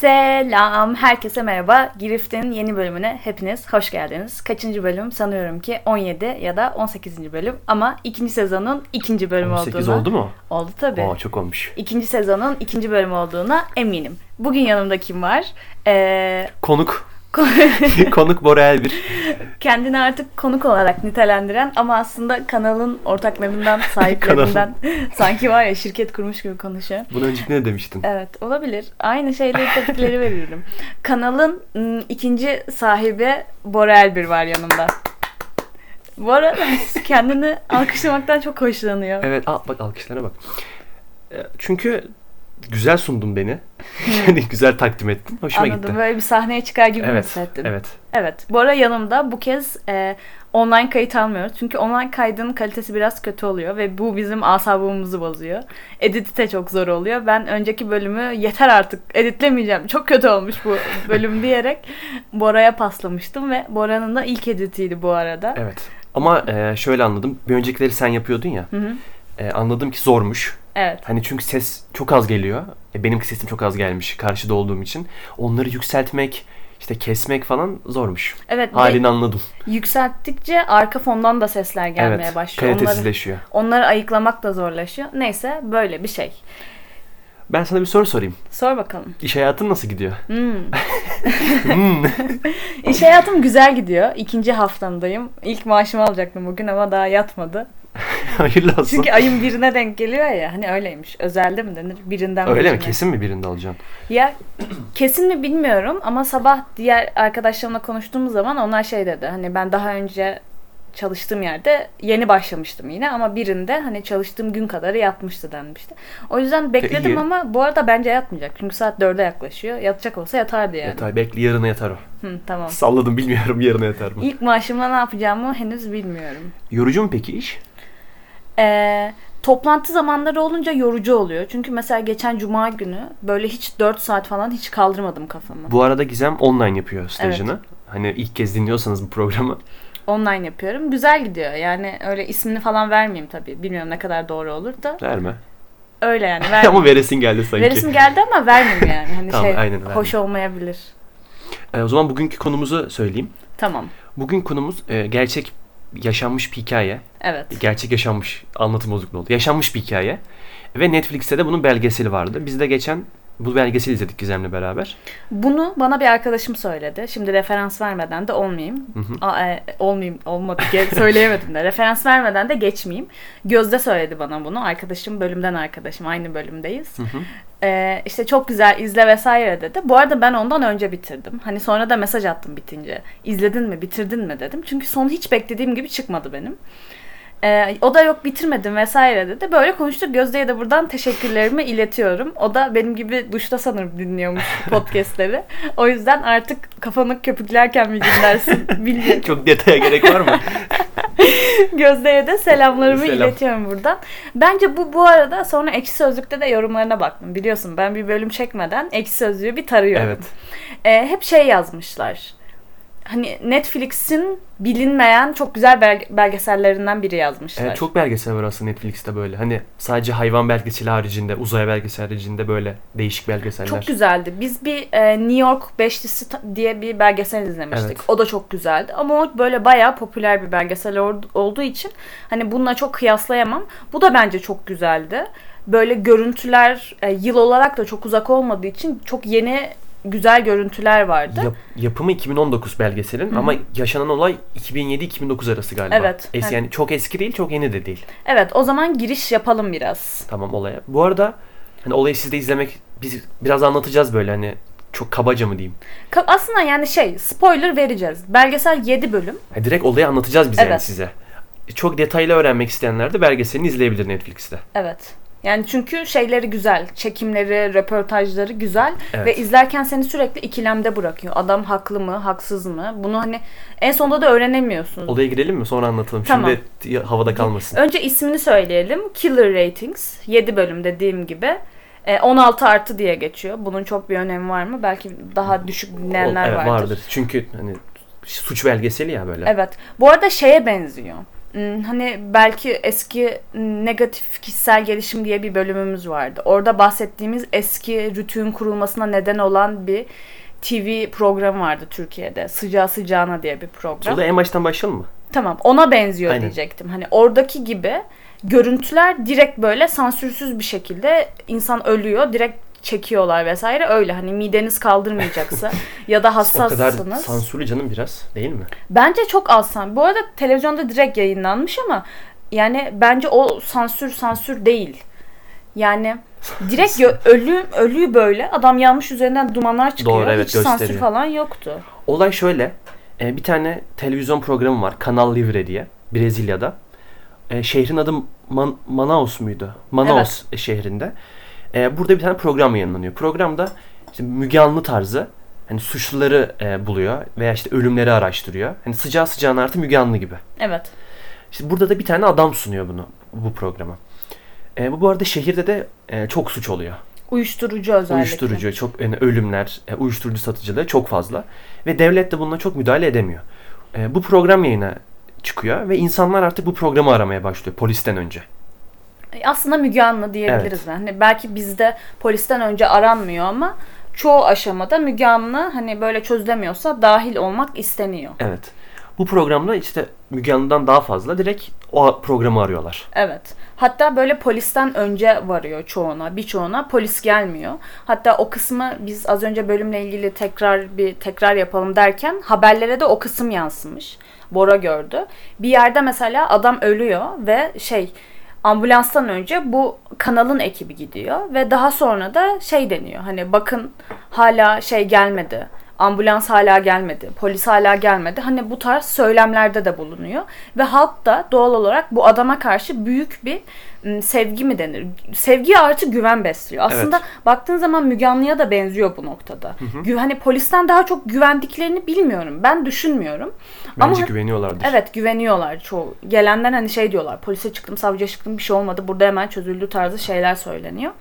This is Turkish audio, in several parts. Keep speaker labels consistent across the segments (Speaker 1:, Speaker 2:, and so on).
Speaker 1: Selam, herkese merhaba. Girift'in yeni bölümüne hepiniz hoş geldiniz. Kaçıncı bölüm? Sanıyorum ki 17 ya da 18. bölüm ama ikinci sezonun ikinci bölümü
Speaker 2: 18
Speaker 1: olduğuna...
Speaker 2: oldu mu?
Speaker 1: Oldu tabii.
Speaker 2: Oo, çok olmuş.
Speaker 1: İkinci sezonun ikinci bölümü olduğuna eminim. Bugün yanımda kim var? Ee,
Speaker 2: Konuk. Konuk Bora Elbir.
Speaker 1: kendini artık konuk olarak nitelendiren ama aslında kanalın ortaklarından, sahiplerinden sanki var ya şirket kurmuş gibi konuşuyor.
Speaker 2: Bunu önceki ne demiştin?
Speaker 1: Evet olabilir. Aynı şeyleri tepkileri veririm. Kanalın ikinci sahibi Bora Elbir var yanımda. Bora kendini alkışlamaktan çok hoşlanıyor.
Speaker 2: Evet al, bak alkışlara bak. E, Çünkü güzel sundun beni. Yani güzel takdim ettin. Hoşuma
Speaker 1: Anladım.
Speaker 2: gitti.
Speaker 1: Böyle bir sahneye çıkar gibi
Speaker 2: Evet,
Speaker 1: hissettin?
Speaker 2: evet.
Speaker 1: Evet. Bora yanımda. Bu kez e, online kayıt almıyoruz. Çünkü online kaydın kalitesi biraz kötü oluyor ve bu bizim asabımızı bozuyor. Editi de çok zor oluyor. Ben önceki bölümü yeter artık editlemeyeceğim. Çok kötü olmuş bu bölüm diyerek Bora'ya paslamıştım ve Bora'nın da ilk editiydi bu arada.
Speaker 2: Evet. Ama e, şöyle anladım. Bir öncekileri sen yapıyordun ya.
Speaker 1: Hı hı.
Speaker 2: E, anladım ki zormuş.
Speaker 1: Evet.
Speaker 2: Hani çünkü ses çok az geliyor. E, benimki sesim çok az gelmiş karşıda olduğum için. Onları yükseltmek, işte kesmek falan zormuş.
Speaker 1: Evet. ve
Speaker 2: Halini anladım.
Speaker 1: Yükselttikçe arka fondan da sesler gelmeye
Speaker 2: evet.
Speaker 1: başlıyor. Onları,
Speaker 2: Kalitesizleşiyor.
Speaker 1: onları ayıklamak da zorlaşıyor. Neyse böyle bir şey.
Speaker 2: Ben sana bir soru sorayım.
Speaker 1: Sor bakalım.
Speaker 2: İş hayatın nasıl gidiyor?
Speaker 1: Hmm.
Speaker 2: Hmm.
Speaker 1: İş hayatım güzel gidiyor. İkinci haftamdayım. İlk maaşımı alacaktım bugün ama daha yatmadı.
Speaker 2: Hayırlı olsun.
Speaker 1: Çünkü ayın birine denk geliyor ya. Hani öyleymiş. Özelde mi denir? Birinden
Speaker 2: Öyle mi? Kesin mi birinde alacaksın?
Speaker 1: Ya kesin mi bilmiyorum ama sabah diğer arkadaşlarımla konuştuğumuz zaman onlar şey dedi. Hani ben daha önce çalıştığım yerde yeni başlamıştım yine ama birinde hani çalıştığım gün kadarı yatmıştı denmişti. O yüzden bekledim
Speaker 2: iyi.
Speaker 1: ama bu arada bence yatmayacak. Çünkü saat 4'e yaklaşıyor. Yatacak olsa yatardı yani.
Speaker 2: Yatar bekle yarına yatar o.
Speaker 1: Hı, tamam.
Speaker 2: Salladım bilmiyorum yarına yatar mı?
Speaker 1: İlk maaşımla ne yapacağımı henüz bilmiyorum.
Speaker 2: Yorucu mu peki iş?
Speaker 1: Ee, toplantı zamanları olunca yorucu oluyor. Çünkü mesela geçen cuma günü böyle hiç 4 saat falan hiç kaldırmadım kafamı.
Speaker 2: Bu arada Gizem online yapıyor stajını. Hani ilk kez dinliyorsanız bu programı.
Speaker 1: Online yapıyorum. Güzel gidiyor. Yani öyle ismini falan vermeyeyim tabii. Bilmiyorum ne kadar doğru olur da.
Speaker 2: Verme.
Speaker 1: Öyle yani.
Speaker 2: Ama veresin geldi sanki.
Speaker 1: Veresim geldi ama vermeyeyim yani. Hani
Speaker 2: Tamam,
Speaker 1: şey
Speaker 2: aynen,
Speaker 1: hoş olmayabilir.
Speaker 2: E, o zaman bugünkü konumuzu söyleyeyim.
Speaker 1: Tamam.
Speaker 2: Bugün konumuz e, gerçek yaşanmış bir hikaye.
Speaker 1: Evet.
Speaker 2: Gerçek yaşanmış anlatım bozukluğu oldu. Yaşanmış bir hikaye. Ve Netflix'te de bunun belgeseli vardı. Biz de geçen bu belgeseli izledik Gizem'le beraber.
Speaker 1: Bunu bana bir arkadaşım söyledi. Şimdi referans vermeden de olmayayım.
Speaker 2: Hı hı.
Speaker 1: Aa, e, olmayayım, olmadı. Ge- söyleyemedim de. Referans vermeden de geçmeyeyim. Gözde söyledi bana bunu. Arkadaşım bölümden arkadaşım. Aynı bölümdeyiz.
Speaker 2: Hı hı.
Speaker 1: Ee, işte çok güzel izle vesaire dedi. Bu arada ben ondan önce bitirdim. Hani sonra da mesaj attım bitince. İzledin mi, bitirdin mi dedim. Çünkü sonu hiç beklediğim gibi çıkmadı benim. Ee, o da yok bitirmedim vesaire dedi. Böyle konuştuk. Gözde'ye de buradan teşekkürlerimi iletiyorum. O da benim gibi duşta sanırım dinliyormuş podcastleri. O yüzden artık kafanı köpüklerken mi dinlersin bilmiyorum.
Speaker 2: Çok detaya gerek var mı?
Speaker 1: Gözde'ye de selamlarımı
Speaker 2: Selam.
Speaker 1: iletiyorum buradan. Bence bu bu arada sonra Ekşi Sözlük'te de yorumlarına baktım. Biliyorsun ben bir bölüm çekmeden Ekşi Sözlüğü bir tarıyorum.
Speaker 2: evet.
Speaker 1: Ee, hep şey yazmışlar. Hani Netflix'in bilinmeyen çok güzel belge- belgesellerinden biri yazmışlar.
Speaker 2: Evet, çok belgesel var aslında Netflix'te böyle. Hani sadece hayvan belgeseli haricinde, uzay belgeseli haricinde böyle değişik belgeseller.
Speaker 1: Çok güzeldi. Biz bir e, New York Beşlisi diye bir belgesel izlemiştik.
Speaker 2: Evet.
Speaker 1: O da çok güzeldi. Ama o böyle bayağı popüler bir belgesel or- olduğu için hani bununla çok kıyaslayamam. Bu da bence çok güzeldi. Böyle görüntüler e, yıl olarak da çok uzak olmadığı için çok yeni güzel görüntüler vardı.
Speaker 2: Yap- yapımı 2019 belgeselin ama yaşanan olay 2007-2009 arası galiba.
Speaker 1: Evet.
Speaker 2: Es-
Speaker 1: Evet.
Speaker 2: yani çok eski değil, çok yeni de değil.
Speaker 1: Evet o zaman giriş yapalım biraz.
Speaker 2: Tamam olaya. Bu arada hani olayı siz de izlemek biz biraz anlatacağız böyle hani çok kabaca mı diyeyim.
Speaker 1: Ka- Aslında yani şey spoiler vereceğiz. Belgesel 7 bölüm.
Speaker 2: Ha, direkt olayı anlatacağız biz yani
Speaker 1: Evet.
Speaker 2: size. Çok detaylı öğrenmek isteyenler de belgeselini izleyebilir Netflix'te.
Speaker 1: Evet. Yani çünkü şeyleri güzel. Çekimleri, röportajları güzel.
Speaker 2: Evet.
Speaker 1: Ve izlerken seni sürekli ikilemde bırakıyor. Adam haklı mı, haksız mı? Bunu hani en sonunda da öğrenemiyorsun.
Speaker 2: Olaya girelim mi? Sonra anlatalım.
Speaker 1: Tamam.
Speaker 2: Şimdi havada kalmasın.
Speaker 1: Önce ismini söyleyelim. Killer Ratings. 7 bölüm dediğim gibi. E, 16 artı diye geçiyor. Bunun çok bir önemi var mı? Belki daha düşük dinleyenler
Speaker 2: evet,
Speaker 1: vardır.
Speaker 2: Çünkü hani suç belgeseli ya böyle.
Speaker 1: Evet. Bu arada şeye benziyor. Hmm, Hani belki eski negatif kişisel gelişim diye bir bölümümüz vardı. Orada bahsettiğimiz eski rütüğün kurulmasına neden olan bir TV programı vardı Türkiye'de. Sıcağı sıcağına diye bir program.
Speaker 2: O da en baştan başlayalım mı?
Speaker 1: Tamam ona benziyor
Speaker 2: Aynen.
Speaker 1: diyecektim. Hani oradaki gibi görüntüler direkt böyle sansürsüz bir şekilde insan ölüyor. Direkt çekiyorlar vesaire öyle hani mideniz kaldırmayacaksa ya da
Speaker 2: O kadar
Speaker 1: hassassınız.
Speaker 2: sansürlü canım biraz değil mi?
Speaker 1: Bence çok az san. Bu arada televizyonda direkt yayınlanmış ama yani bence o sansür sansür değil. Yani direkt ölü ölüyü böyle adam yanmış üzerinden dumanlar çıkıyor.
Speaker 2: Doğru, evet,
Speaker 1: Hiç sansür
Speaker 2: gösteriyor.
Speaker 1: falan yoktu.
Speaker 2: Olay şöyle. e, bir tane televizyon programı var. Kanal Livre diye. Brezilya'da. E, şehrin adı Man- Manaus muydu? Manaus şehrinde. E, burada bir tane program yayınlanıyor. Programda işte Müge Anlı tarzı hani suçluları e, buluyor veya işte ölümleri araştırıyor. Hani sıcağı sıcağına artı Müge Anlı gibi.
Speaker 1: Evet.
Speaker 2: İşte burada da bir tane adam sunuyor bunu bu programa. E, bu bu arada şehirde de e, çok suç oluyor.
Speaker 1: Uyuşturucu özellikle.
Speaker 2: Uyuşturucu, çok yani ölümler, e, uyuşturucu satıcılığı çok fazla ve devlet de bununla çok müdahale edemiyor. E, bu program yayına çıkıyor ve insanlar artık bu programı aramaya başlıyor polisten önce.
Speaker 1: Aslında Müge Anlı diyebiliriz. ben. Hani belki bizde polisten önce aranmıyor ama çoğu aşamada Müge Anlı hani böyle çözülemiyorsa dahil olmak isteniyor.
Speaker 2: Evet. Bu programda işte Müge Anlı'dan daha fazla direkt o programı arıyorlar.
Speaker 1: Evet. Hatta böyle polisten önce varıyor çoğuna, birçoğuna polis gelmiyor. Hatta o kısmı biz az önce bölümle ilgili tekrar bir tekrar yapalım derken haberlere de o kısım yansımış. Bora gördü. Bir yerde mesela adam ölüyor ve şey ambulanstan önce bu kanalın ekibi gidiyor ve daha sonra da şey deniyor. Hani bakın hala şey gelmedi. Ambulans hala gelmedi. Polis hala gelmedi. Hani bu tarz söylemlerde de bulunuyor. Ve halk da doğal olarak bu adama karşı büyük bir sevgi mi denir? Sevgi artı güven besliyor. Aslında
Speaker 2: Evet.
Speaker 1: baktığın zaman Müge Anlı'ya da benziyor bu noktada. Gü- hani polisten daha çok güvendiklerini bilmiyorum. Ben düşünmüyorum.
Speaker 2: Bence
Speaker 1: Ama
Speaker 2: güveniyorlardır.
Speaker 1: Evet güveniyorlar çoğu. Gelenler hani şey diyorlar. Polise çıktım, savcıya çıktım bir şey olmadı. Burada hemen çözüldü tarzı şeyler söyleniyor.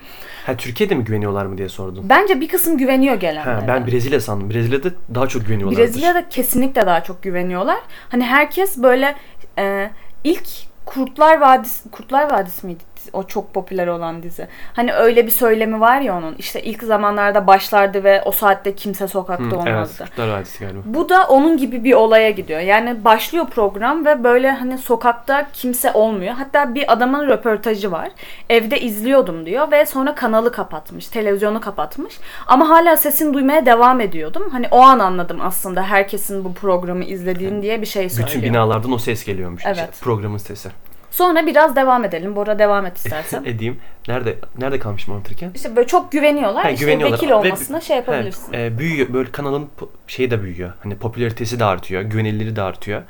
Speaker 2: Ha Türkiye'de mi güveniyorlar mı diye sordum.
Speaker 1: Bence bir kısım güveniyor gelenlere.
Speaker 2: Ha, ben Brezilya sandım. Brezilya'da daha çok güveniyorlardır.
Speaker 1: Brezilya'da kesinlikle daha çok güveniyorlar. Hani herkes böyle e, ilk Kurtlar Vadisi Kurtlar Vadisi miydi? O çok popüler olan dizi. Hani öyle bir söylemi var ya onun. İşte ilk zamanlarda başlardı ve o saatte kimse sokakta
Speaker 2: Hı, evet,
Speaker 1: olmazdı.
Speaker 2: Kurtlar Vadisi galiba.
Speaker 1: Bu da onun gibi bir olaya gidiyor. Yani başlıyor program ve böyle hani sokakta kimse olmuyor. Hatta bir adamın röportajı var. Evde izliyordum diyor ve sonra kanalı kapatmış, televizyonu kapatmış. Ama hala sesini duymaya devam ediyordum. Hani o an anladım aslında herkesin bu programı izlediğini diye bir şey söylüyor.
Speaker 2: Bütün binalardan o ses geliyormuş.
Speaker 1: Evet.
Speaker 2: işte, programın sesi.
Speaker 1: Sonra biraz devam edelim. Bora devam et istersen.
Speaker 2: Edeyim. Nerede nerede kalmışım anlatırken?
Speaker 1: işte böyle çok güveniyorlar.
Speaker 2: Ha,
Speaker 1: işte
Speaker 2: güveniyorlar.
Speaker 1: vekil
Speaker 2: Ve-
Speaker 1: olmasına şey yapabilirsin.
Speaker 2: Evet, e, büyüyor. Böyle kanalın şeyi de büyüyor. Hani popülaritesi de artıyor. Güvenilirliği de artıyor.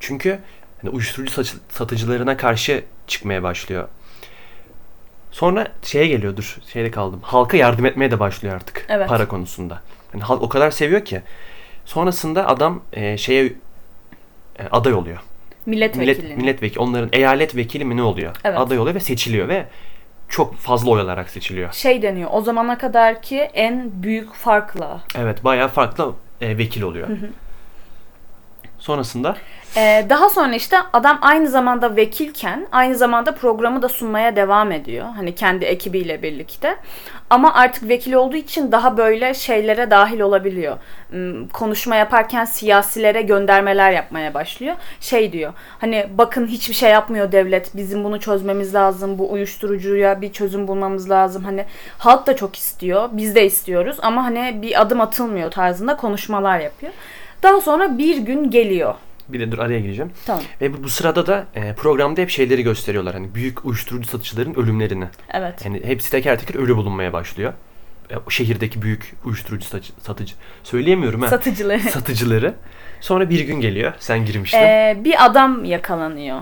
Speaker 2: Çünkü hani uyuşturucu satıcılarına karşı çıkmaya başlıyor. Sonra şeye geliyor dur. Şeyde kaldım. Halka yardım etmeye de başlıyor artık.
Speaker 1: Evet.
Speaker 2: Para konusunda. Yani halk o kadar seviyor ki. Sonrasında adam e, şeye e, aday oluyor.
Speaker 1: Milletvekili.
Speaker 2: Millet, milletvekili. Onların eyalet vekili mi ne oluyor?
Speaker 1: Evet.
Speaker 2: Aday oluyor ve seçiliyor ve çok fazla oy alarak seçiliyor.
Speaker 1: Şey deniyor. O zamana kadarki en büyük farkla
Speaker 2: Evet bayağı farklı e, vekil oluyor. Sonrasında
Speaker 1: Ee, daha sonra işte adam aynı zamanda vekilken aynı zamanda programı da sunmaya devam ediyor. Hani kendi ekibiyle birlikte. Ama artık vekil olduğu için daha böyle şeylere dahil olabiliyor. Hmm, Konuşma yaparken siyasilere göndermeler yapmaya başlıyor. Şey diyor. Hani bakın hiçbir şey yapmıyor devlet. Bizim bunu çözmemiz lazım. Bu uyuşturucuya bir çözüm bulmamız lazım. Hani halk da çok istiyor. Biz de istiyoruz ama hani bir adım atılmıyor tarzında konuşmalar yapıyor. Daha sonra bir gün geliyor.
Speaker 2: Bir de dur araya gireceğim.
Speaker 1: Tamam.
Speaker 2: Ve bu, bu sırada da e, programda hep şeyleri gösteriyorlar. Hani büyük uyuşturucu satıcıların ölümlerini.
Speaker 1: Evet.
Speaker 2: Yani hepsi teker teker ölü bulunmaya başlıyor. E, şehirdeki büyük uyuşturucu satıcı, satıcı söyleyemiyorum ha.
Speaker 1: Satıcıları.
Speaker 2: satıcıları. Sonra bir gün geliyor. Sen girmiştin.
Speaker 1: Ee, bir adam yakalanıyor.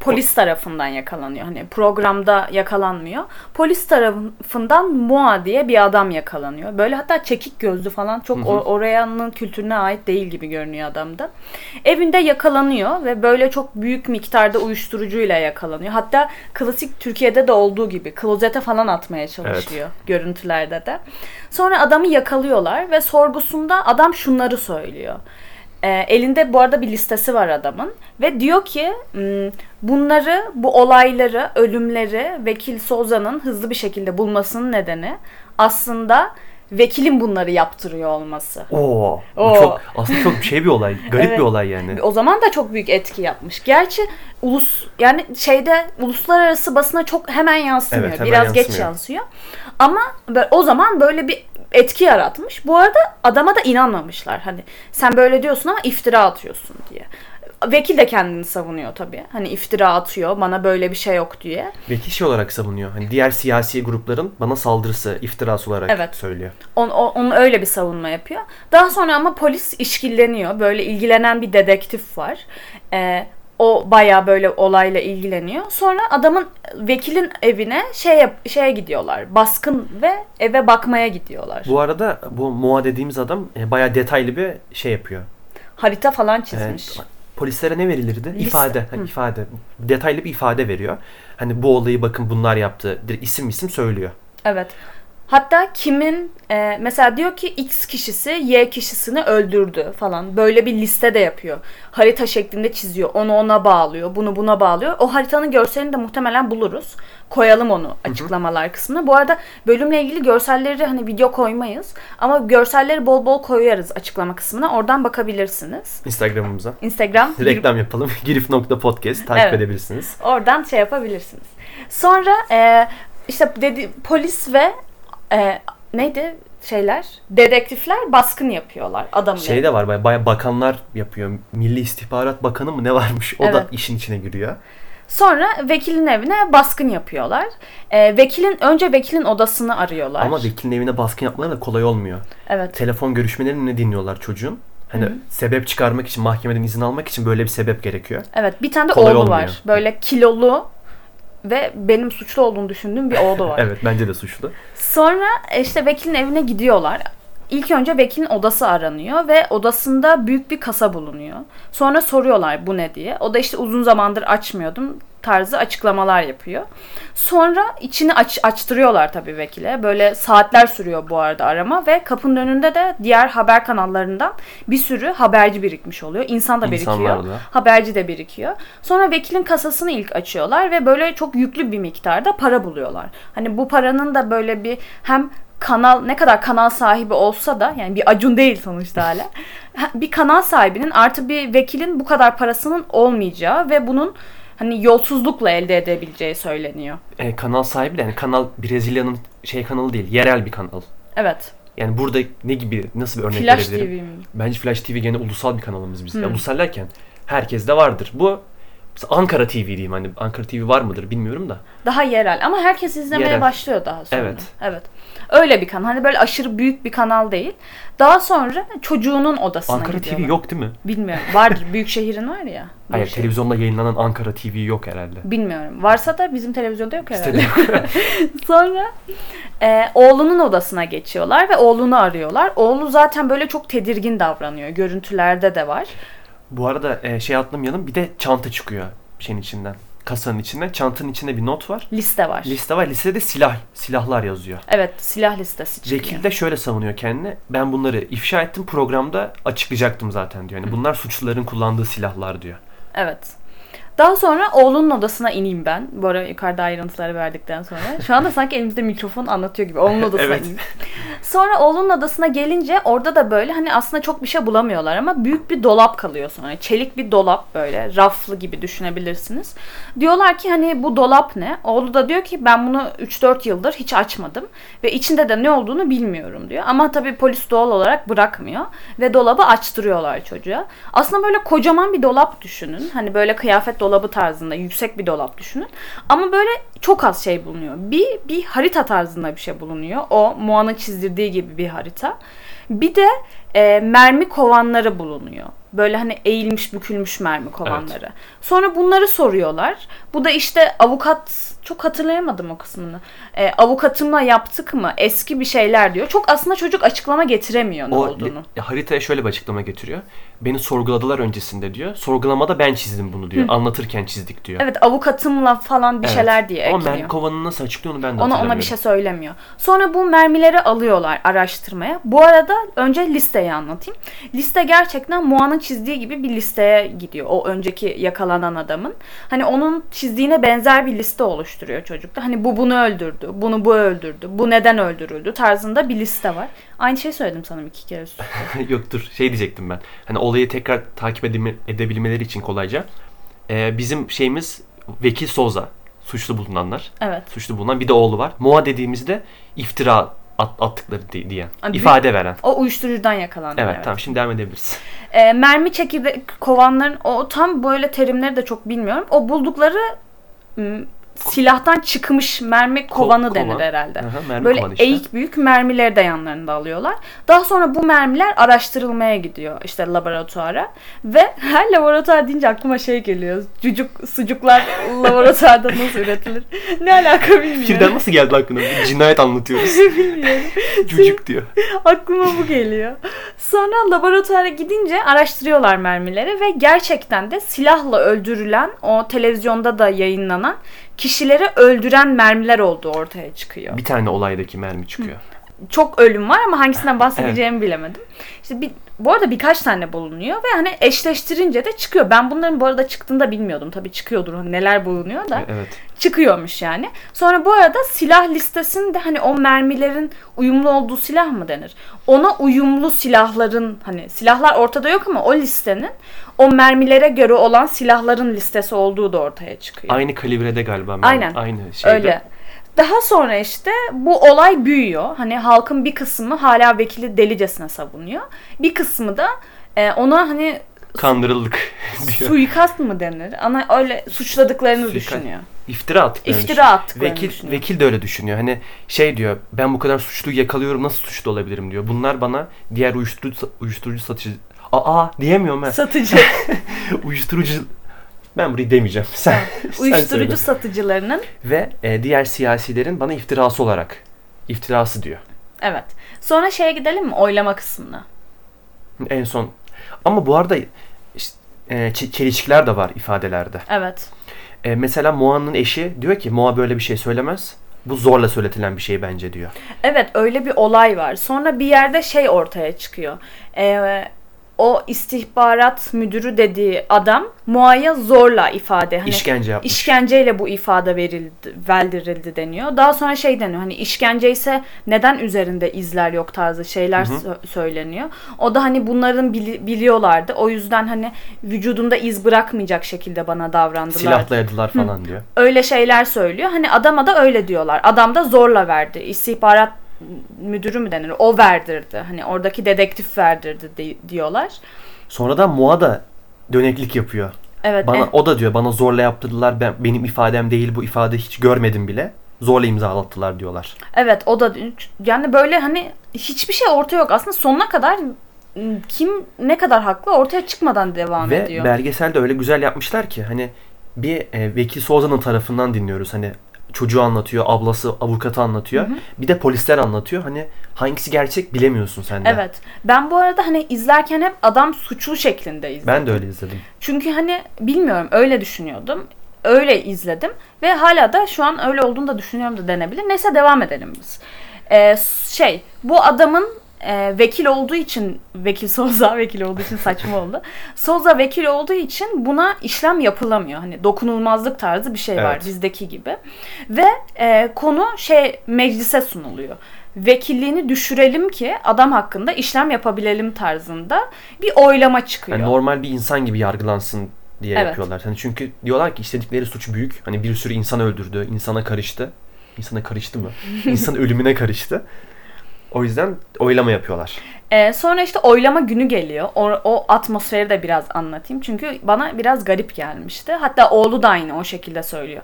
Speaker 1: Polis tarafından yakalanıyor. Hani programda yakalanmıyor. Polis tarafından Moa diye bir adam yakalanıyor. Böyle hatta çekik gözlü falan çok
Speaker 2: Hı hı.
Speaker 1: oranın kültürüne ait değil gibi görünüyor adamda. Evinde yakalanıyor ve böyle çok büyük miktarda uyuşturucuyla yakalanıyor. Hatta klasik Türkiye'de de olduğu gibi klozete falan atmaya çalışıyor görüntülerde de. Sonra adamı yakalıyorlar ve sorgusunda adam şunları söylüyor. E, elinde bu arada bir listesi var adamın ve diyor ki "Hmm, bunları, bu olayları, ölümleri Vekil Soza'nın hızlı bir şekilde bulmasının nedeni aslında vekilin bunları yaptırıyor olması.
Speaker 2: Oo. Bu
Speaker 1: Oo.
Speaker 2: çok aslında çok şey bir olay. Garip
Speaker 1: Evet.
Speaker 2: bir olay yani.
Speaker 1: O zaman da çok büyük etki yapmış. Gerçi ulus yani şeyde uluslararası basına çok hemen yansımıyor.
Speaker 2: Evet, hemen
Speaker 1: Biraz geç
Speaker 2: yansımıyor.
Speaker 1: yansıyor. Ama o zaman böyle bir etki yaratmış. Bu arada adama da inanmamışlar. Hani sen böyle diyorsun ama iftira atıyorsun diye. Vekil de kendini savunuyor tabii. Hani iftira atıyor bana böyle bir şey yok diye.
Speaker 2: Vekil şey olarak savunuyor. Hani diğer siyasi grupların bana saldırısı, iftirası olarak
Speaker 1: Evet.
Speaker 2: söylüyor.
Speaker 1: On, o- onun öyle bir savunma yapıyor. Daha sonra ama polis işkilleniyor. Böyle ilgilenen bir dedektif var. Ee, o baya böyle olayla ilgileniyor. Sonra adamın vekilin evine şey şeye gidiyorlar. Baskın ve eve bakmaya gidiyorlar.
Speaker 2: Bu arada bu Moa dediğimiz adam e, bayağı detaylı bir şey yapıyor.
Speaker 1: Harita falan çizmiş.
Speaker 2: Evet. Polislere ne verilirdi?
Speaker 1: Liste.
Speaker 2: İfade.
Speaker 1: Hı.
Speaker 2: ifade. Detaylı bir ifade veriyor. Hani bu olayı bakın bunlar yaptı. Direkt isim isim söylüyor.
Speaker 1: Evet. Hatta kimin e, mesela diyor ki X kişisi Y kişisini öldürdü falan. Böyle bir liste de yapıyor. Harita şeklinde çiziyor. Onu ona bağlıyor. Bunu buna bağlıyor. O haritanın görselini de muhtemelen buluruz. Koyalım onu açıklamalar kısmına. Bu arada bölümle ilgili görselleri hani video koymayız. Ama görselleri bol bol koyarız açıklama kısmına. Oradan bakabilirsiniz.
Speaker 2: Instagram'ımıza.
Speaker 1: Instagram
Speaker 2: Reklam yapalım. girif.podcast takip
Speaker 1: Evet.
Speaker 2: edebilirsiniz.
Speaker 1: Oradan şey yapabilirsiniz. Sonra e, işte dedi polis ve e, neydi şeyler? Dedektifler baskın yapıyorlar adamın.
Speaker 2: Şey de var baya, bakanlar yapıyor. Milli İstihbarat Bakanı mı ne varmış? O da
Speaker 1: Evet.
Speaker 2: işin içine giriyor.
Speaker 1: Sonra vekilin evine baskın yapıyorlar. E, vekilin önce vekilin odasını arıyorlar.
Speaker 2: Ama vekilin evine baskın yapmaları da kolay olmuyor.
Speaker 1: evet.
Speaker 2: Telefon görüşmelerini ne dinliyorlar çocuğun? Hani
Speaker 1: Hı hı.
Speaker 2: sebep çıkarmak için mahkemeden izin almak için böyle bir sebep gerekiyor.
Speaker 1: Evet, bir tane de
Speaker 2: Kolay
Speaker 1: oğlu
Speaker 2: olmuyor.
Speaker 1: var. Böyle kilolu ve benim suçlu olduğunu düşündüğüm bir oğlu var.
Speaker 2: Evet bence de suçlu.
Speaker 1: Sonra işte vekilin evine gidiyorlar. İlk önce vekilin odası aranıyor ve odasında büyük bir kasa bulunuyor. Sonra soruyorlar bu ne diye. O da işte uzun zamandır açmıyordum tarzı açıklamalar yapıyor. Sonra içini aç, açtırıyorlar tabii vekile. Böyle saatler sürüyor bu arada arama ve kapının önünde de diğer haber kanallarından bir sürü haberci birikmiş oluyor. İnsan da birikiyor.
Speaker 2: İnsanlar da.
Speaker 1: Haberci de birikiyor. Sonra vekilin kasasını ilk açıyorlar ve böyle çok yüklü bir miktarda para buluyorlar. Hani bu paranın da böyle bir hem kanal ne kadar kanal sahibi olsa da yani bir acun değil sonuçta hala. Ha, bir kanal sahibinin artı bir vekilin bu kadar parasının olmayacağı ve bunun hani yolsuzlukla elde edebileceği söyleniyor.
Speaker 2: E, kanal sahibi de yani kanal Brezilya'nın şey kanalı değil. Yerel bir kanal.
Speaker 1: Evet.
Speaker 2: Yani burada ne gibi nasıl bir örnek
Speaker 1: Flash TV
Speaker 2: verebilirim?
Speaker 1: mi?
Speaker 2: Bence Flash TV gene ulusal bir kanalımız bizim.
Speaker 1: Hmm.
Speaker 2: Ya ulusal derken herkes de vardır. Bu Ankara TV diyeyim hani Ankara TV var mıdır bilmiyorum da.
Speaker 1: Daha yerel ama herkes izlemeye
Speaker 2: Yerel.
Speaker 1: başlıyor daha sonra.
Speaker 2: Evet.
Speaker 1: Evet. Öyle bir kanal. Hani böyle aşırı büyük bir kanal değil. Daha sonra çocuğunun odasına
Speaker 2: Ankara
Speaker 1: gidiyorlar.
Speaker 2: TV yok değil mi?
Speaker 1: Bilmiyorum. Vardır. Büyük şehrin var ya.
Speaker 2: Hayır
Speaker 1: şehir.
Speaker 2: televizyonda yayınlanan Ankara TV yok herhalde.
Speaker 1: Bilmiyorum. Varsa da bizim televizyonda yok herhalde. Sonra e, oğlunun odasına geçiyorlar ve oğlunu arıyorlar. Oğlu zaten böyle çok tedirgin davranıyor. Görüntülerde de var.
Speaker 2: Bu arada e, şey atlamayalım bir de çanta çıkıyor şeyin içinden. Kasanın içinden. Çantanın içinde bir not var.
Speaker 1: Liste var.
Speaker 2: Liste var. Listede silah, silahlar yazıyor.
Speaker 1: evet silah listesi çıkıyor.
Speaker 2: Vekil de şöyle savunuyor kendini. Ben bunları ifşa ettim programda açıklayacaktım zaten diyor. Yani bunlar suçluların kullandığı silahlar diyor.
Speaker 1: Evet. Daha sonra oğlunun odasına ineyim ben. Bu ara yukarıda ayrıntıları verdikten sonra. Şu anda sanki elimizde mikrofon anlatıyor gibi. Oğlunun odasına
Speaker 2: Evet.
Speaker 1: ineyim. Sonra oğlunun odasına gelince orada da böyle hani aslında çok bir şey bulamıyorlar ama büyük bir dolap kalıyor sonra. Çelik bir dolap böyle raflı gibi düşünebilirsiniz. Diyorlar ki hani bu dolap ne? Oğlu da diyor ki ben bunu 3-4 yıldır hiç açmadım ve içinde de ne olduğunu bilmiyorum diyor. Ama tabii polis doğal olarak bırakmıyor ve dolabı açtırıyorlar çocuğa. Aslında böyle kocaman bir dolap düşünün. Hani böyle kıyafet dolabı tarzında yüksek bir dolap düşünün. Ama böyle çok az şey bulunuyor. Bir bir harita tarzında bir şey bulunuyor. O Moa'nın çizdirdiği gibi bir harita. Bir de e, mermi kovanları bulunuyor. Böyle hani eğilmiş bükülmüş mermi kovanları. Sonra bunları soruyorlar. Bu da işte avukat çok hatırlayamadım o kısmını. E, avukatımla yaptık mı? Eski bir şeyler diyor. Çok aslında çocuk açıklama getiremiyor ne
Speaker 2: O
Speaker 1: olduğunu.
Speaker 2: li- haritaya şöyle bir açıklama getiriyor. Beni sorguladılar öncesinde diyor. Sorgulamada ben çizdim bunu diyor. Anlatırken çizdik diyor.
Speaker 1: Evet avukatımla falan bir
Speaker 2: Evet.
Speaker 1: şeyler diye
Speaker 2: Ama
Speaker 1: ekliyor.
Speaker 2: mermi kovanını nasıl açıklıyor onu ben de
Speaker 1: Ona ona bir şey söylemiyor. Sonra bu mermileri alıyorlar araştırmaya. Bu arada önce liste listeyi anlatayım. Liste gerçekten Moa'nın çizdiği gibi bir listeye gidiyor. O önceki yakalanan adamın. Hani onun çizdiğine benzer bir liste oluşturuyor çocukta. Hani bu bunu öldürdü, bunu bu öldürdü, bu neden öldürüldü tarzında bir liste var. Aynı şey söyledim sanırım iki kere üst üste.
Speaker 2: Yok dur şey diyecektim ben. Hani olayı tekrar takip edebilmeleri için kolayca. Ee, bizim şeyimiz Vekil Souza. Suçlu bulunanlar.
Speaker 1: Evet.
Speaker 2: Suçlu bulunan bir de oğlu var. Moa dediğimizde iftira at, attıkları di- diyen.
Speaker 1: Abi,
Speaker 2: ifade veren.
Speaker 1: O uyuşturucudan yakalandı.
Speaker 2: Evet, tamam şimdi devam edebiliriz.
Speaker 1: E, mermi çekirdek kovanların o tam böyle terimleri de çok bilmiyorum. O buldukları silahtan çıkmış mermi kovanı
Speaker 2: Ko-
Speaker 1: denir
Speaker 2: kovan.
Speaker 1: herhalde.
Speaker 2: Aha, mermi
Speaker 1: Böyle
Speaker 2: kovanı işte.
Speaker 1: eğik büyük mermileri de yanlarında alıyorlar. Daha sonra bu mermiler araştırılmaya gidiyor işte laboratuvara. Ve her laboratuvar deyince aklıma şey geliyor. Cucuk, sucuklar laboratuvarda nasıl üretilir? Ne alaka bilmiyorum.
Speaker 2: Birden nasıl geldi aklına? Bir cinayet anlatıyoruz.
Speaker 1: bilmiyorum.
Speaker 2: Çocuk diyor.
Speaker 1: Aklıma bu geliyor. Sonra laboratuvara gidince araştırıyorlar mermileri ve gerçekten de silahla öldürülen o televizyonda da yayınlanan kişileri öldüren mermiler olduğu ortaya çıkıyor.
Speaker 2: Bir tane olaydaki mermi çıkıyor.
Speaker 1: Çok ölüm var ama hangisinden bahsedeceğimi bilemedim. İşte bir, bu arada birkaç tane bulunuyor ve hani eşleştirince de çıkıyor. Ben bunların bu arada çıktığını da bilmiyordum. Tabii çıkıyordur hani neler bulunuyor da
Speaker 2: Evet.
Speaker 1: çıkıyormuş yani. Sonra bu arada silah listesinde hani o mermilerin uyumlu olduğu silah mı denir? Ona uyumlu silahların hani silahlar ortada yok ama o listenin o mermilere göre olan silahların listesi olduğu da ortaya çıkıyor.
Speaker 2: Aynı kalibrede galiba. mermi.
Speaker 1: Aynen.
Speaker 2: Aynı şeyde.
Speaker 1: Öyle. Daha sonra işte bu olay büyüyor. Hani halkın bir kısmı hala vekili delicesine savunuyor. Bir kısmı da e, ona hani
Speaker 2: Kandırıldık diyor.
Speaker 1: suikast mı denir? Ana öyle suçladıklarını
Speaker 2: Suikast.
Speaker 1: düşünüyor.
Speaker 2: İftira attıklarını
Speaker 1: İftira
Speaker 2: düşünüyor.
Speaker 1: attıklarını
Speaker 2: Vekil,
Speaker 1: düşünüyor.
Speaker 2: vekil de öyle düşünüyor. Hani şey diyor ben bu kadar suçluyu yakalıyorum nasıl suçlu olabilirim diyor. Bunlar bana diğer uyuşturucu, uyuşturucu satıcı... Aa diyemiyorum ben.
Speaker 1: Satıcı,
Speaker 2: uyuşturucu... Ben burayı demeyeceğim. Sen, sen
Speaker 1: uyuşturucu
Speaker 2: söyle.
Speaker 1: satıcılarının
Speaker 2: Ve e, diğer siyasilerin bana iftirası olarak. iftirası diyor.
Speaker 1: evet. Sonra şeye gidelim mi? Oylama kısmına.
Speaker 2: En son. Ama bu arada işte, e, çe- çelişkiler de var ifadelerde.
Speaker 1: Evet.
Speaker 2: E, mesela Moa'nın eşi diyor ki Moa böyle bir şey söylemez. Bu zorla söyletilen bir şey bence diyor.
Speaker 1: Evet öyle bir olay var. Sonra bir yerde şey ortaya çıkıyor. Ee, o istihbarat müdürü dediği adam Mua'ya zorla ifade. Hani
Speaker 2: İşkence yapmış.
Speaker 1: işkenceyle bu ifade verildi, verdirildi deniyor. Daha sonra şey deniyor hani işkence ise neden üzerinde izler yok tarzı şeyler sö- söyleniyor. O da hani bunların bili- biliyorlardı. O yüzden hani vücudunda iz bırakmayacak şekilde bana davrandılar.
Speaker 2: Silahlayadılar falan diyor.
Speaker 1: Öyle şeyler söylüyor. Hani adama da öyle diyorlar. Adam da zorla verdi. İstihbarat müdürü mü denir? O verdirdi. Hani oradaki dedektif verdirdi di- diyorlar.
Speaker 2: Sonradan Moa da döneklik yapıyor.
Speaker 1: Evet.
Speaker 2: Bana
Speaker 1: en-
Speaker 2: o da diyor bana zorla yaptırdılar. Ben benim ifadem değil bu ifade hiç görmedim bile. Zorla imzalattılar diyorlar.
Speaker 1: Evet o da yani böyle hani hiçbir şey ortaya yok. Aslında sonuna kadar kim ne kadar haklı ortaya çıkmadan devam
Speaker 2: Ve
Speaker 1: ediyor.
Speaker 2: belgeselde öyle güzel yapmışlar ki hani bir e, Vekil Souza'nın tarafından dinliyoruz. Hani çocuğu anlatıyor, ablası avukatı anlatıyor. Bir de polisler anlatıyor. Hani hangisi gerçek bilemiyorsun sen de.
Speaker 1: Evet. Ben bu arada hani izlerken hep adam suçlu şeklinde izledim.
Speaker 2: Ben de öyle izledim.
Speaker 1: Çünkü hani bilmiyorum öyle düşünüyordum. Öyle izledim ve hala da şu an öyle olduğunu da düşünüyorum da denebilir. Neyse devam edelim biz. Ee, şey bu adamın e, vekil olduğu için vekil Souza vekil olduğu için saçma oldu. Souza vekil olduğu için buna işlem yapılamıyor. Hani dokunulmazlık tarzı bir şey var
Speaker 2: Evet.
Speaker 1: bizdeki gibi. Ve e, konu şey meclise sunuluyor. Vekilliğini düşürelim ki adam hakkında işlem yapabilelim tarzında bir oylama çıkıyor.
Speaker 2: Yani normal bir insan gibi yargılansın diye
Speaker 1: Evet.
Speaker 2: yapıyorlar. Hani çünkü diyorlar ki istedikleri suç büyük. Hani bir sürü insan öldürdü, insana karıştı. İnsana karıştı mı? İnsan ölümüne karıştı. O yüzden oylama yapıyorlar.
Speaker 1: Ee, sonra işte oylama günü geliyor. O, o atmosferi de biraz anlatayım. Çünkü bana biraz garip gelmişti. Hatta oğlu da aynı o şekilde söylüyor.